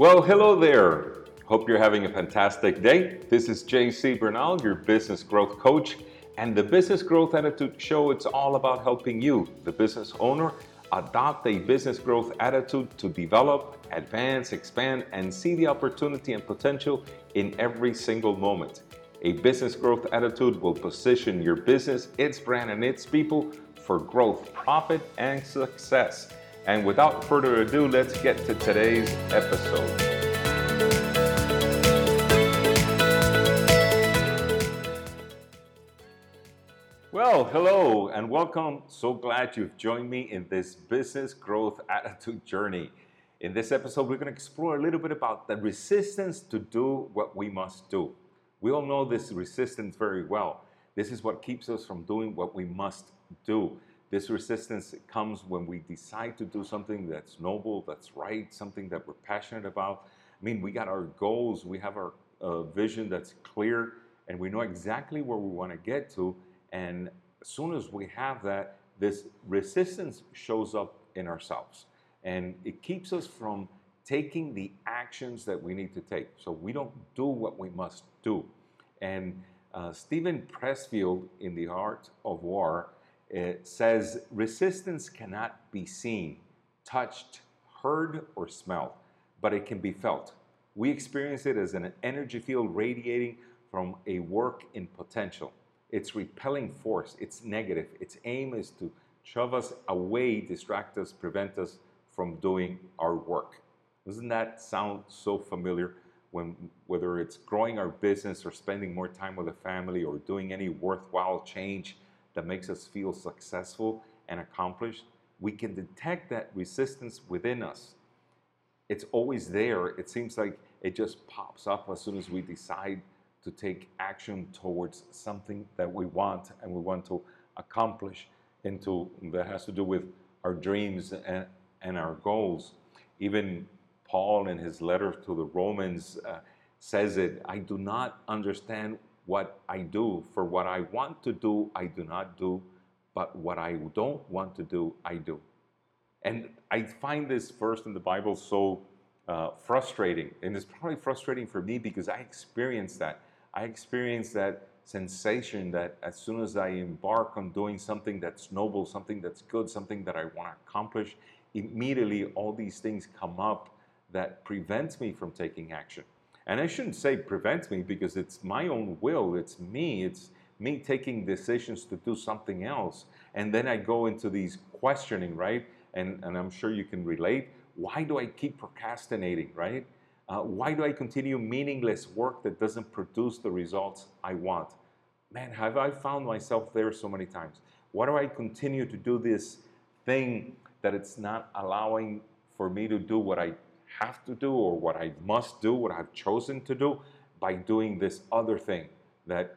Well, hello there. Hope you're having a fantastic day. This is JC Bernal, your business growth coach, and the Business Growth Attitude Show. It's all about helping you, the business owner, adopt a business growth attitude to develop, advance, expand, and see the opportunity and potential in every single moment. A business growth attitude will position your business, its brand, and its people for growth, profit, and success. And without further ado, let's get to today's episode. Well, hello and welcome. So glad you've joined me in this business growth attitude journey. In this episode, we're going to explore a little bit about the resistance to do what we must do. We all know this resistance very well. This is what keeps us from doing what we must do. This resistance comes when we decide to do something that's noble, that's right, something that we're passionate about. I mean, we got our goals, we have our uh, vision that's clear, and we know exactly where we want to get to. And as soon as we have that, this resistance shows up in ourselves. And it keeps us from taking the actions that we need to take. So we don't do what we must do. And uh, Steven Pressfield in The Art of War it says resistance cannot be seen, touched, heard, or smelled, but it can be felt. We experience it as an energy field radiating from a work in potential. It's repelling force, it's negative. Its aim is to shove us away, distract us, prevent us from doing our work. Doesn't that sound so familiar? When, whether it's growing our business or spending more time with the family or doing any worthwhile change, that makes us feel successful and accomplished, we can detect that resistance within us. It's always there. It seems like it just pops up as soon as we decide to take action towards something that we want and we want to accomplish into that has to do with our dreams and, and our goals. Even Paul in his letter to the Romans uh, says it, I do not understand what I do. For what I want to do, I do not do, but what I don't want to do, I do. And I find this verse in the Bible so uh, frustrating. And it's probably frustrating for me because I experienced that. I experienced that sensation that as soon as I embark on doing something that's noble, something that's good, something that I want to accomplish, immediately all these things come up that prevents me from taking action. And I shouldn't say prevents me because it's my own will, it's me, it's me taking decisions to do something else. And then I go into these questioning, right? And, and I'm sure you can relate. Why do I keep procrastinating, right? Uh, why do I continue meaningless work that doesn't produce the results I want? Man, have I found myself there so many times? Why do I continue to do this thing that it's not allowing for me to do what I have to do or what I must do, what I've chosen to do, by doing this other thing that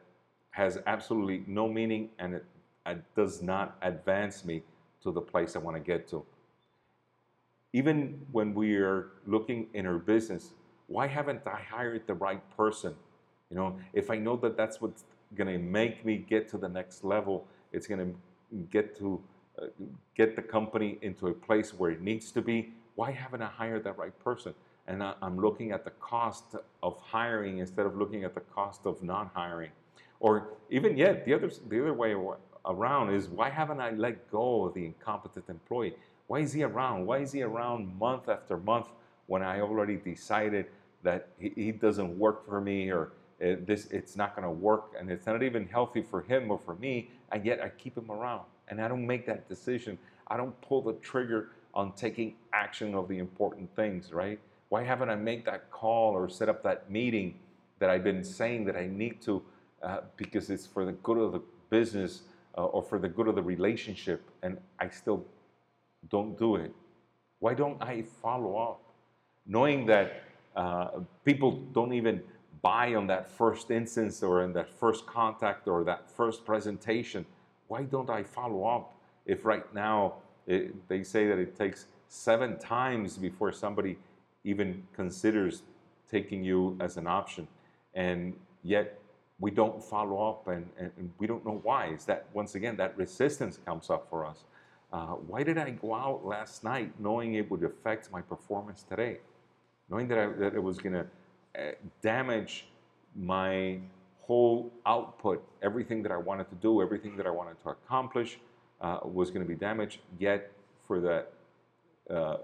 has absolutely no meaning and it, it does not advance me to the place I want to get to. Even when we are looking in our business, why haven't I hired the right person? You know, if I know that that's what's going to make me get to the next level, it's going to get to uh, get the company into a place where it needs to be why haven't I hired that right person? And I, am looking at the cost of hiring instead of looking at the cost of not hiring. Or even yet, the other, the other way around is why haven't I let go of the incompetent employee? Why is he around? Why is he around month after month when I already decided that he, he doesn't work for me or uh, this it's not going to work and it's not even healthy for him or for me and yet I keep him around and I don't make that decision. I don't pull the trigger on taking action of the important things, right? Why haven't I made that call or set up that meeting that I've been saying that I need to uh, because it's for the good of the business uh, or for the good of the relationship and I still don't do it? Why don't I follow up? Knowing that uh, people don't even buy on that first instance or in that first contact or that first presentation, why don't I follow up if right now it, they say that it takes seven times before somebody even considers taking you as an option. And yet we don't follow up and, and, and we don't know why. Is that, once again, that resistance comes up for us. Uh, why did I go out last night knowing it would affect my performance today? knowing that, I, that it was going to uh, damage my whole output, everything that I wanted to do, everything that I wanted to accomplish uh, was going to be damaged. Yet, for that uh,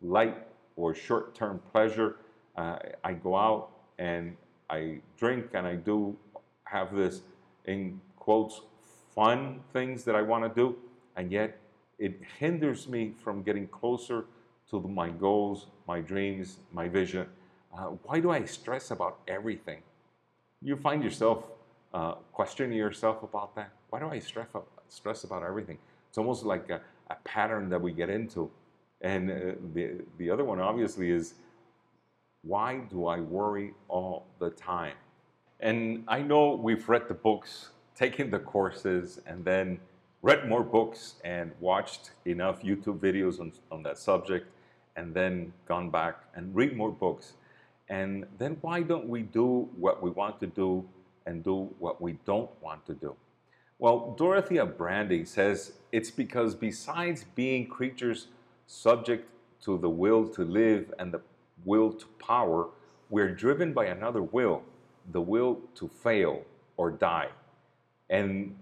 light or short term pleasure, uh, I go out and I drink and I do have this, in quotes, fun things that I want to do, and yet it hinders me from getting closer to my goals, my dreams, my vision. Uh, why do I stress about everything? You find yourself uh, questioning yourself about that. Why do I stress, stress about everything? It's almost like a, a pattern that we get into. And uh, the, the other one, obviously, is why do I worry all the time? And I know we've read the books, taken the courses, and then read more books and watched enough YouTube videos on, on that subject, and then gone back and read more books. And then why don't we do what we want to do and do what we don't want to do? Well, Dorothea Brande says it's because besides being creatures subject to the will to live and the will to power, we're driven by another will, the will to fail or die. And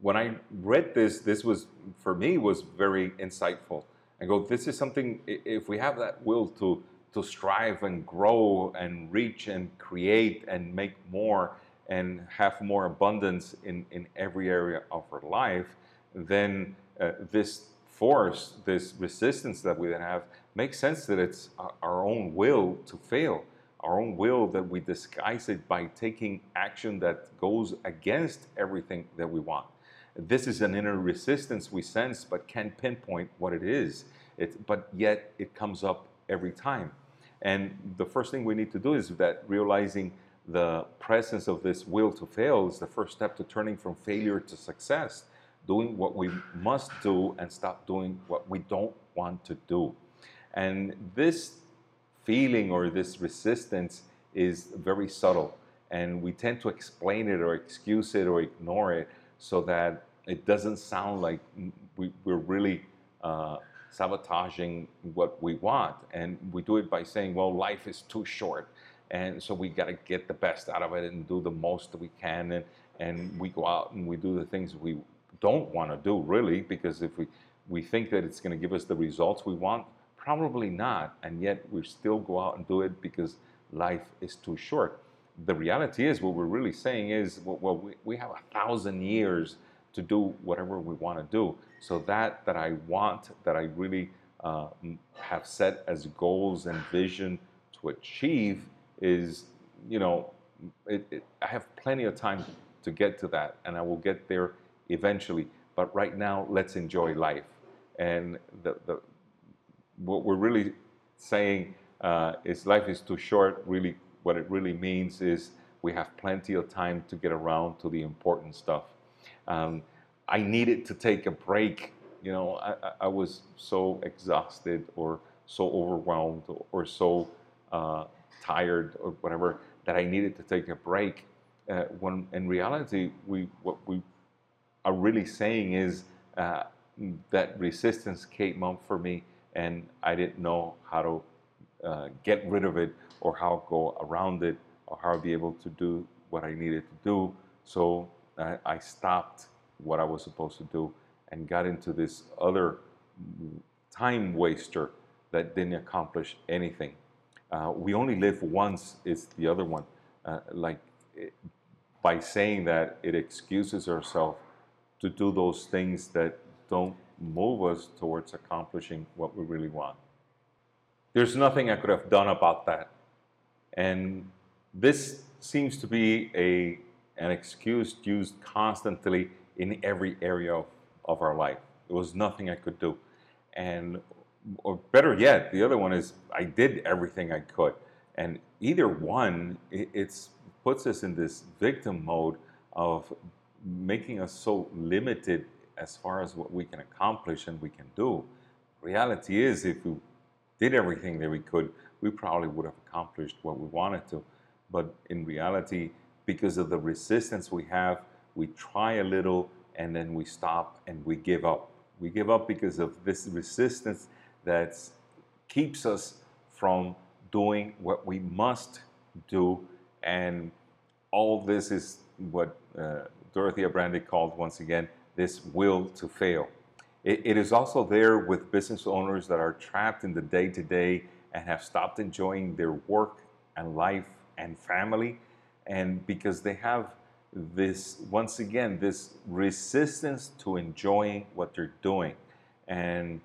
when I read this, this was for me was very insightful. I go, this is something. If we have that will to to strive and grow and reach and create and make more and have more abundance in in every area of our life, then uh, this force, this resistance that we then have, makes sense that it's our own will to fail, our own will that we disguise it by taking action that goes against everything that we want. This is an inner resistance we sense but can't pinpoint what it is. It, but yet it comes up every time. And the first thing we need to do is that realizing the presence of this will to fail is the first step to turning from failure to success doing what we must do and stop doing what we don't want to do. And this feeling or this resistance is very subtle, and we tend to explain it or excuse it or ignore it so that it doesn't sound like we, are really uh, sabotaging what we want. And we do it by saying, well, life is too short. And so we got to get the best out of it and do the most that we can. And, and we go out and we do the things we don't want to do really because if we we think that it's going to give us the results we want probably not and yet we still go out and do it because life is too short the reality is what we're really saying is well we, we have a thousand years to do whatever we want to do so that that i want that i really uh, have set as goals and vision to achieve is you know it, it, i have plenty of time to get to that and i will get there eventually. But right now, let's enjoy life. And the, the, what we're really saying uh, is life is too short. Really, what it really means is we have plenty of time to get around to the important stuff. Um, I needed to take a break. You know, I, I was so exhausted or so overwhelmed or so uh, tired or whatever that I needed to take a break. Uh, when in reality, we what we are really saying is uh, that resistance came up for me and I didn't know how to uh, get rid of it or how go around it or how be able to do what I needed to do. So I, I stopped what I was supposed to do and got into this other time waster that didn't accomplish anything. Uh, we only live once is the other one. Uh, like it, by saying that, it excuses ourselves to do those things that don't move us towards accomplishing what we really want. There's nothing I could have done about that. And this seems to be a, an excuse used constantly in every area of, of our life. There was nothing I could do. And or better yet, the other one is I did everything I could. And either one, it puts us in this victim mode of making us so limited as far as what we can accomplish and we can do. Reality is, if we did everything that we could, we probably would have accomplished what we wanted to. But in reality, because of the resistance we have, we try a little and then we stop and we give up. We give up because of this resistance that keeps us from doing what we must do. And all this is what uh, Dorothea Brande called, once again, this will to fail. It, it is also there with business owners that are trapped in the day to day and have stopped enjoying their work and life and family. And because they have this, once again, this resistance to enjoying what they're doing. And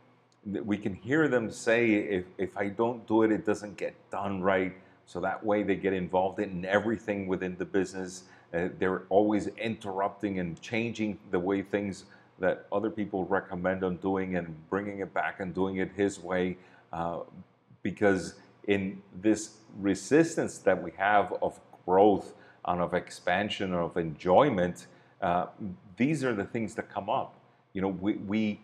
we can hear them say, if, if I don't do it, it doesn't get done right. So that way they get involved in everything within the business. Uh, they're always interrupting and changing the way things that other people recommend on doing and bringing it back and doing it his way. Uh, because in this resistance that we have of growth and of expansion and of enjoyment, uh, these are the things that come up. You know, we, we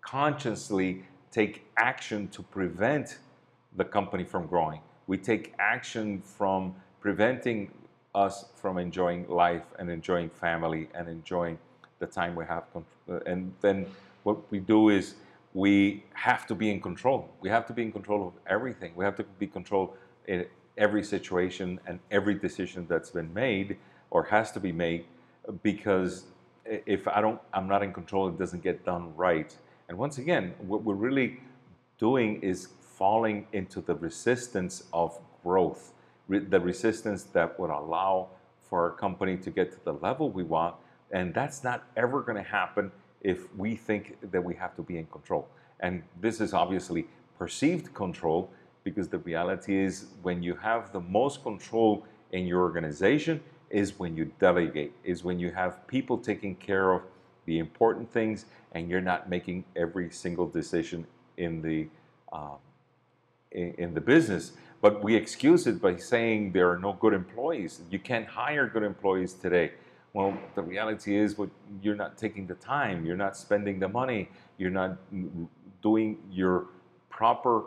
consciously take action to prevent the company from growing. We take action from preventing us from enjoying life and enjoying family and enjoying the time we have. Uh, and then what we do is we have to be in control. We have to be in control of everything. We have to be control in every situation and every decision that's been made or has to be made because if I don't, I'm not in control, it doesn't get done right. And once again, what we're really doing is falling into the resistance of growth, the resistance that would allow for our company to get to the level we want. And that's not ever going to happen if we think that we have to be in control. And this is obviously perceived control because the reality is when you have the most control in your organization is when you delegate, is when you have people taking care of the important things and you're not making every single decision in the um, in, in the business. But we excuse it by saying there are no good employees. You can't hire good employees today. Well, the reality is, what you're not taking the time, you're not spending the money, you're not doing your proper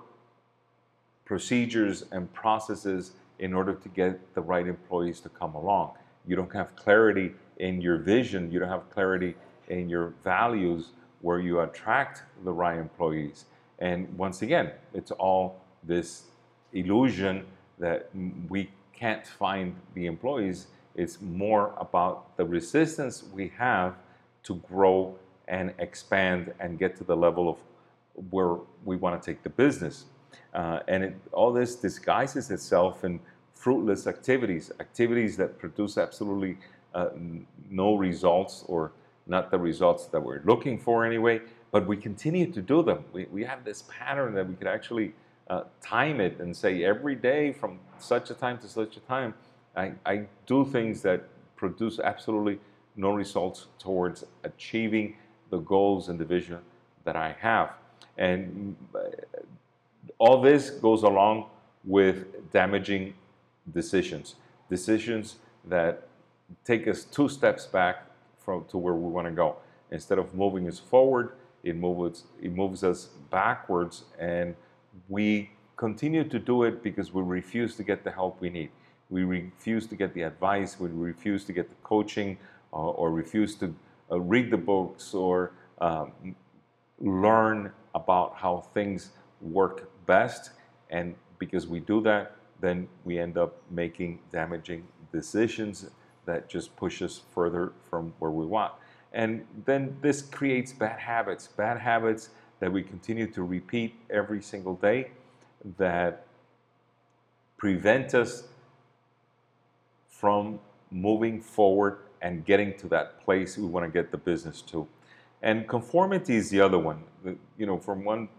procedures and processes in order to get the right employees to come along. You don't have clarity in your vision, you don't have clarity in your values where you attract the right employees. And once again, it's all this illusion that we can't find the employees. It's more about the resistance we have to grow and expand and get to the level of where we want to take the business. Uh, and it, all this disguises itself in fruitless activities, activities that produce absolutely uh, no results or not the results that we're looking for anyway, but we continue to do them. We, we have this pattern that we could actually uh, time it and say every day from such a time to such a time, I, I do things that produce absolutely no results towards achieving the goals and the vision that I have. And uh, all this goes along with damaging decisions, decisions that take us two steps back from to where we want to go. Instead of moving us forward, it moves it moves us backwards, and we continue to do it because we refuse to get the help we need. We refuse to get the advice. We refuse to get the coaching, uh, or refuse to uh, read the books or um, learn about how things work best. And because we do that, then we end up making damaging decisions that just push us further from where we want. And then this creates bad habits, bad habits that we continue to repeat every single day that prevent us from moving forward and getting to that place we want to get the business to. And conformity is the other one. You know, from one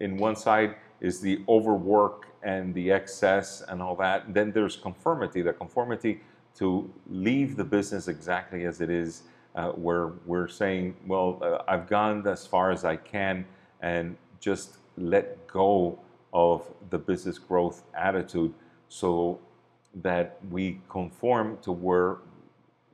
in one side is the overwork and the excess and all that. And then there's conformity, the conformity to leave the business exactly as it is, uh, where we're saying, well, uh, I've gone as far as I can and just let go of the business growth attitude so that we conform to where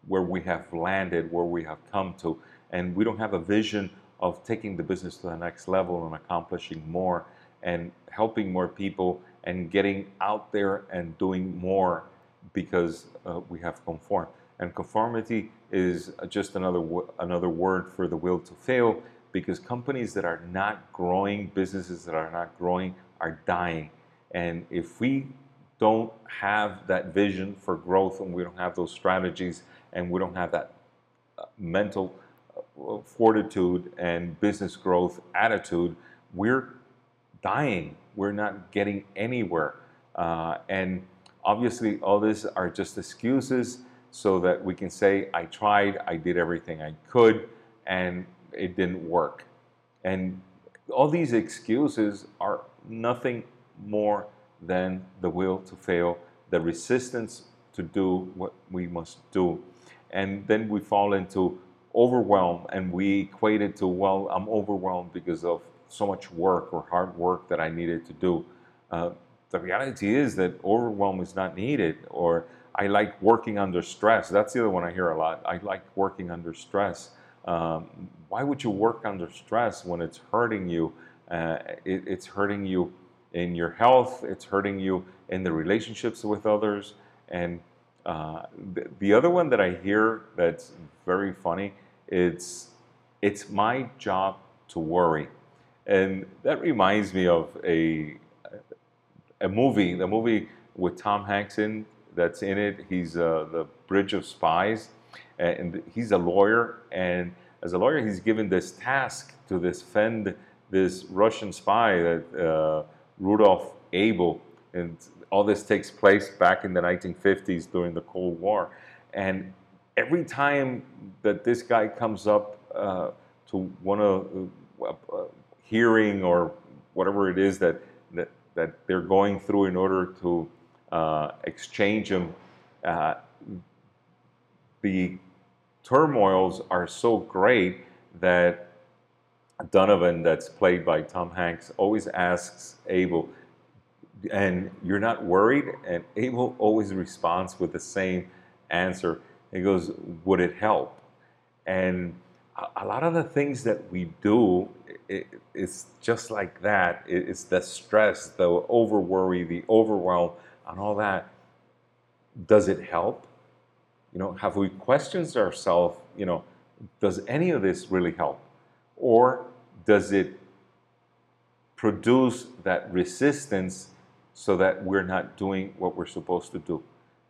where we have landed, where we have come to, and we don't have a vision of taking the business to the next level and accomplishing more and helping more people and getting out there and doing more because uh, we have conformed. And conformity is just another another word for the will to fail because companies that are not growing, businesses that are not growing, are dying. And if we don't have that vision for growth and we don't have those strategies and we don't have that uh, mental uh, fortitude and business growth attitude, we're dying. We're not getting anywhere. Uh, and obviously, all these are just excuses so that we can say, I tried, I did everything I could, and it didn't work. And all these excuses are nothing more than the will to fail, the resistance to do what we must do. And then we fall into overwhelm and we equate it to, well, I'm overwhelmed because of so much work or hard work that I needed to do. Uh, the reality is that overwhelm is not needed, or I like working under stress. That's the other one I hear a lot. I like working under stress. Um, why would you work under stress when it's hurting you? Uh, it, it's hurting you in your health, it's hurting you in the relationships with others. And uh, the, the other one that I hear that's very funny, it's it's my job to worry, and that reminds me of a a movie, the movie with Tom Hanks in that's in it. He's uh, the Bridge of Spies, and he's a lawyer. And as a lawyer, he's given this task to defend this Russian spy that uh, Rudolph Abel, and all this takes place back in the 1950s during the Cold War. And every time that this guy comes up uh, to one of uh, uh, hearing or whatever it is that, that that they're going through in order to uh, exchange them, uh, the turmoils are so great that Donovan, that's played by Tom Hanks, always asks Abel, and you're not worried? And Abel always responds with the same answer. He goes, Would it help? And a lot of the things that we do, it, it's just like that. It, it's the stress, the over worry, the overwhelm, and all that. Does it help? You know, have we questioned ourselves, you know, does any of this really help? Or does it produce that resistance so that we're not doing what we're supposed to do,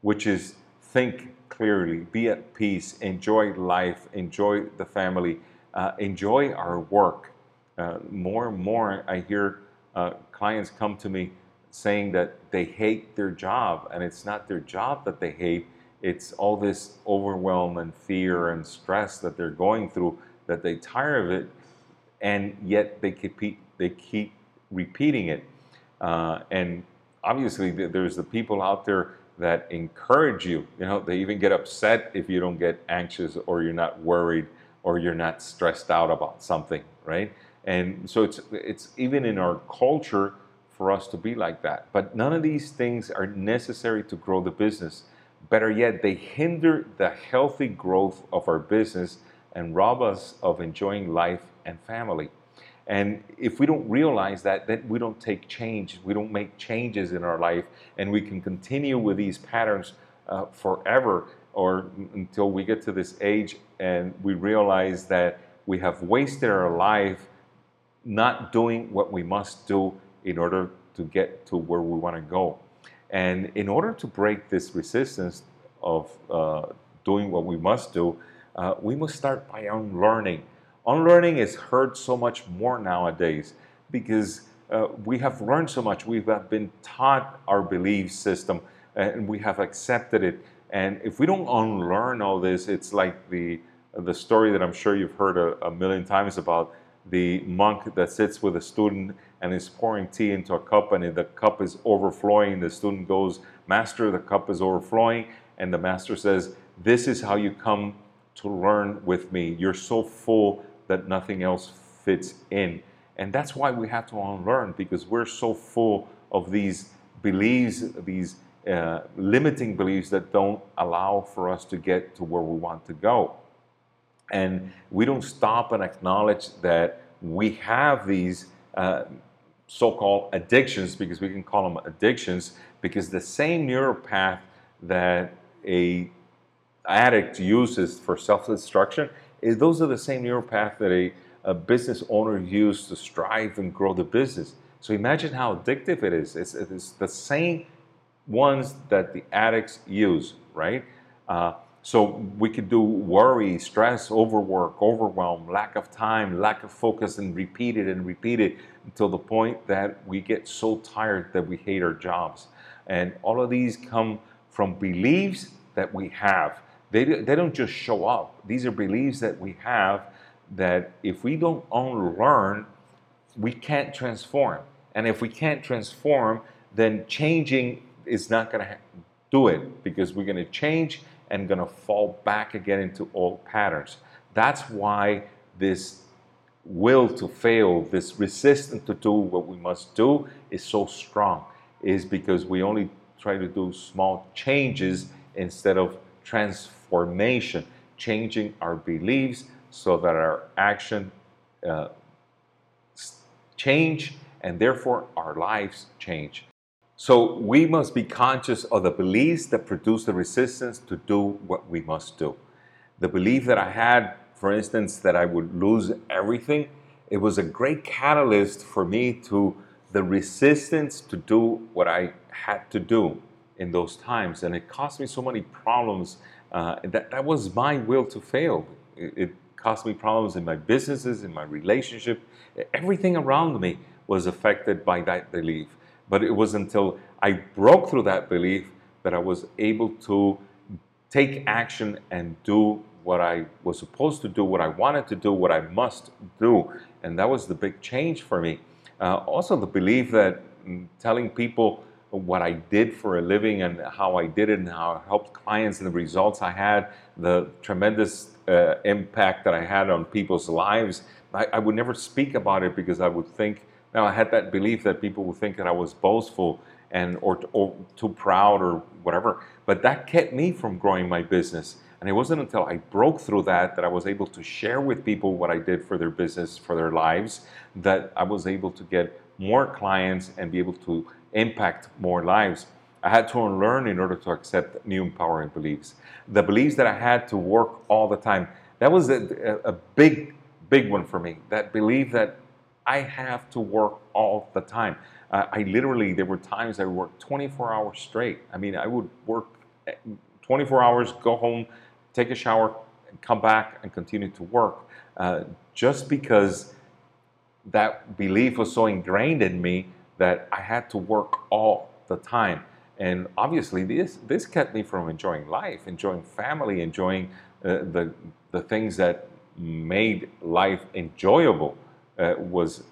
which is think clearly, be at peace, enjoy life, enjoy the family, uh, enjoy our work. Uh, more and more, I hear uh, clients come to me saying that they hate their job, and it's not their job that they hate, it's all this overwhelm and fear and stress that they're going through that they tire of it, and yet they keep, they keep repeating it. Uh, and obviously, there's the people out there that encourage you. You know, they even get upset if you don't get anxious or you're not worried or you're not stressed out about something, right? And so it's it's even in our culture for us to be like that. But none of these things are necessary to grow the business. Better yet, they hinder the healthy growth of our business and rob us of enjoying life and family. And if we don't realize that, then we don't take change, we don't make changes in our life, and we can continue with these patterns uh, forever or until we get to this age and we realize that we have wasted our life not doing what we must do in order to get to where we want to go. And in order to break this resistance of uh, doing what we must do, uh, we must start by unlearning Unlearning is heard so much more nowadays because uh, we have learned so much. We have been taught our belief system and we have accepted it. And if we don't unlearn all this, it's like the the story that I'm sure you've heard a, a million times about the monk that sits with a student and is pouring tea into a cup and the cup is overflowing. The student goes, Master, the cup is overflowing. And the master says, This is how you come to learn with me. You're so full that nothing else fits in. And that's why we have to unlearn because we're so full of these beliefs, these uh, limiting beliefs that don't allow for us to get to where we want to go. And we don't stop and acknowledge that we have these uh, so called addictions, because we can call them addictions, because the same neural path that a addict uses for self destruction is those are the same neural path that a, a business owner uses to strive and grow the business. So imagine how addictive it is. It's, it's the same ones that the addicts use, right? Uh, so we could do worry, stress, overwork, overwhelm, lack of time, lack of focus, and repeat it and repeat it until the point that we get so tired that we hate our jobs. And all of these come from beliefs that we have. They, they don't just show up. These are beliefs that we have that if we don't unlearn, we can't transform. And if we can't transform, then changing is not going to do it because we're going to change and going to fall back again into old patterns. That's why this will to fail, this resistance to do what we must do is so strong, is because we only try to do small changes instead of transformation, changing our beliefs so that our action uh, change and therefore our lives change. So we must be conscious of the beliefs that produce the resistance to do what we must do. The belief that I had, for instance, that I would lose everything, it was a great catalyst for me to the resistance to do what I had to do in those times. And it cost me so many problems. Uh, that, that was my will to fail. It, it cost me problems in my businesses, in my relationship. Everything around me was affected by that belief. But it was until I broke through that belief that I was able to take action and do what I was supposed to do, what I wanted to do, what I must do. And that was the big change for me. Uh, also, the belief that mm, telling people what I did for a living and how I did it and how I helped clients and the results I had, the tremendous uh, impact that I had on people's lives, I, I would never speak about it because I would think now, I had that belief that people would think that I was boastful and or, or too proud or whatever, but that kept me from growing my business. And it wasn't until I broke through that that I was able to share with people what I did for their business, for their lives, that I was able to get more clients and be able to impact more lives. I had to unlearn in order to accept new empowering beliefs. The beliefs that I had to work all the time, that was a, a big, big one for me. That belief that I have to work all the time. Uh, I literally, there were times I worked 24 hours straight. I mean, I would work eh, 24 hours, go home, take a shower, come back and continue to work uh, just because that belief was so ingrained in me that I had to work all the time. And obviously, this this kept me from enjoying life, enjoying family, enjoying uh, the the things that made life enjoyable uh, was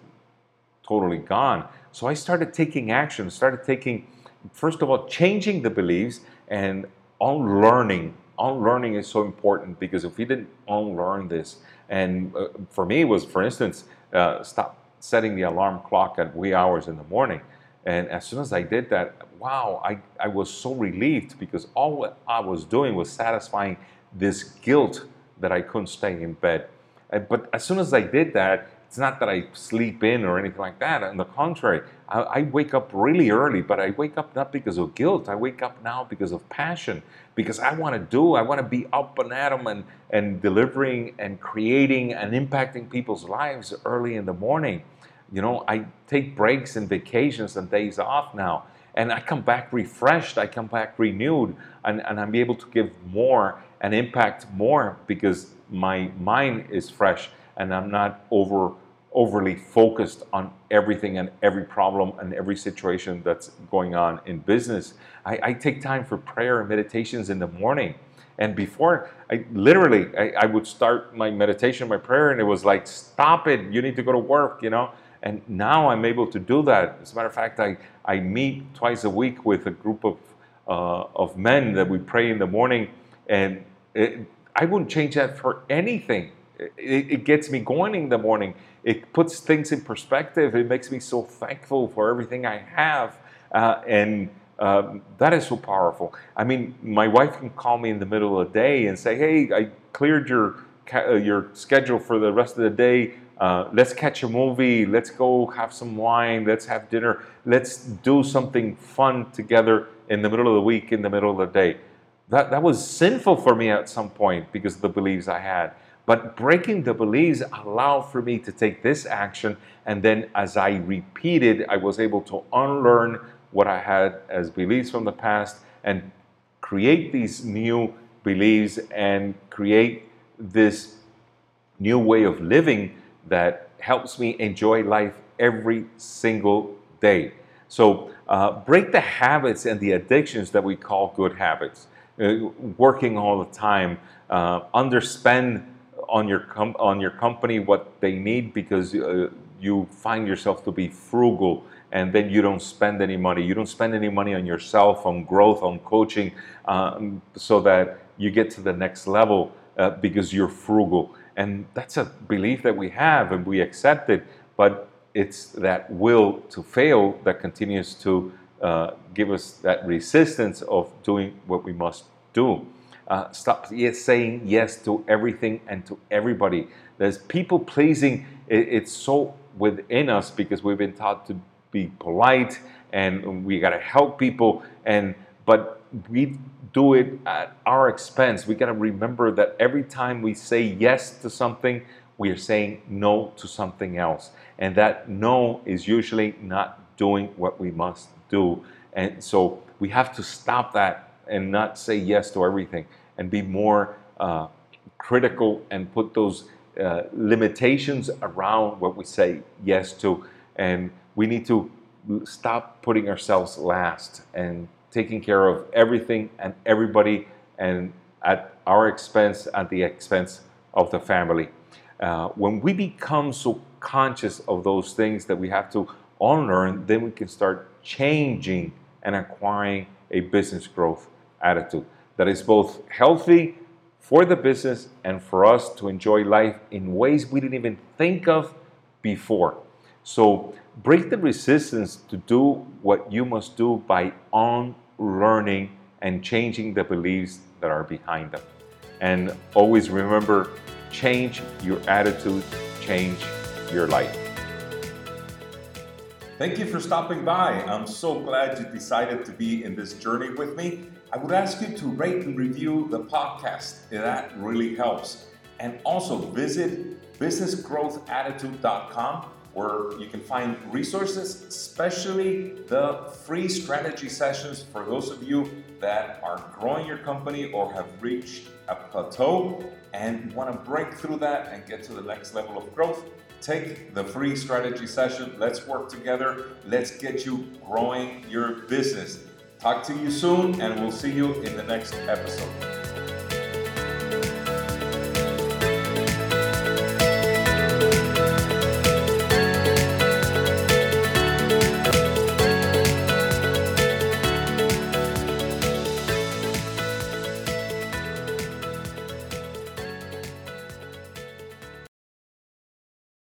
totally gone. So I started taking action, started taking, first of all, changing the beliefs and unlearning. Unlearning is so important because if we didn't unlearn this, and uh, for me, it was, for instance, uh, stop setting the alarm clock at wee hours in the morning. And as soon as I did that, wow, I, I was so relieved because all I was doing was satisfying this guilt that I couldn't stay in bed. But as soon as I did that, it's not that I sleep in or anything like that. On the contrary, I, I, wake up really early, but I wake up not because of guilt. I wake up now because of passion, because I want to do, I want to be up and at them and, and delivering and creating and impacting people's lives early in the morning. You know, I take breaks and vacations and days off now. And I come back refreshed, I come back renewed, and, and I'm able to give more and impact more because my mind is fresh and I'm not over overly focused on everything and every problem and every situation that's going on in business. I, I take time for prayer and meditations in the morning. And before, I literally, I, I, would start my meditation, my prayer, and it was like, stop it, you need to go to work, you know? And now I'm able to do that. As a matter of fact, I, I meet twice a week with a group of, uh, of men that we pray in the morning, and it, I wouldn't change that for anything it, it gets me going in the morning. It puts things in perspective. It makes me so thankful for everything I have. Uh, and um, that is so powerful. I mean, my wife can call me in the middle of the day and say, "Hey, I cleared your uh, your schedule for the rest of the day. Uh, let's catch a movie. Let's go have some wine. Let's have dinner. Let's do something fun together in the middle of the week, in the middle of the day." That that was sinful for me at some point because of the beliefs I had. But breaking the beliefs allowed for me to take this action. And then as I repeated, I was able to unlearn what I had as beliefs from the past and create these new beliefs and create this new way of living that helps me enjoy life every single day. So, uh, break the habits and the addictions that we call good habits. Uh, working all the time, uh, underspend on your com- on your company what they need because uh, you find yourself to be frugal and then you don't spend any money. You don't spend any money on yourself, on growth, on coaching, um, so that you get to the next level uh, because you're frugal. And that's a belief that we have and we accept it, but it's that will to fail that continues to uh, give us that resistance of doing what we must do. Uh, stop saying yes to everything and to everybody. There's people pleasing, it, it's so within us because we've been taught to be polite and we got to help people and but we do it at our expense. We got to remember that every time we say yes to something, we are saying no to something else. And that no is usually not doing what we must do. And so we have to stop that and not say yes to everything and be more uh, critical and put those uh, limitations around what we say yes to. And we need to stop putting ourselves last and taking care of everything and everybody and at our expense, at the expense of the family. Uh, when we become so conscious of those things that we have to unlearn, then we can start changing and acquiring a business growth attitude that is both healthy for the business and for us to enjoy life in ways we didn't even think of before. So break the resistance to do what you must do by unlearning and changing the beliefs that are behind them. And always remember change your attitude, change your life. Thank you for stopping by. I'm so glad you decided to be in this journey with me. I would ask you to rate and review the podcast. That really helps. And also visit businessgrowthattitude.com where you can find resources, especially the free strategy sessions for those of you that are growing your company or have reached a plateau and want to break through that and get to the next level of growth. Take the free strategy session. Let's work together. Let's get you growing your business. Talk to you soon, and we'll see you in the next episode.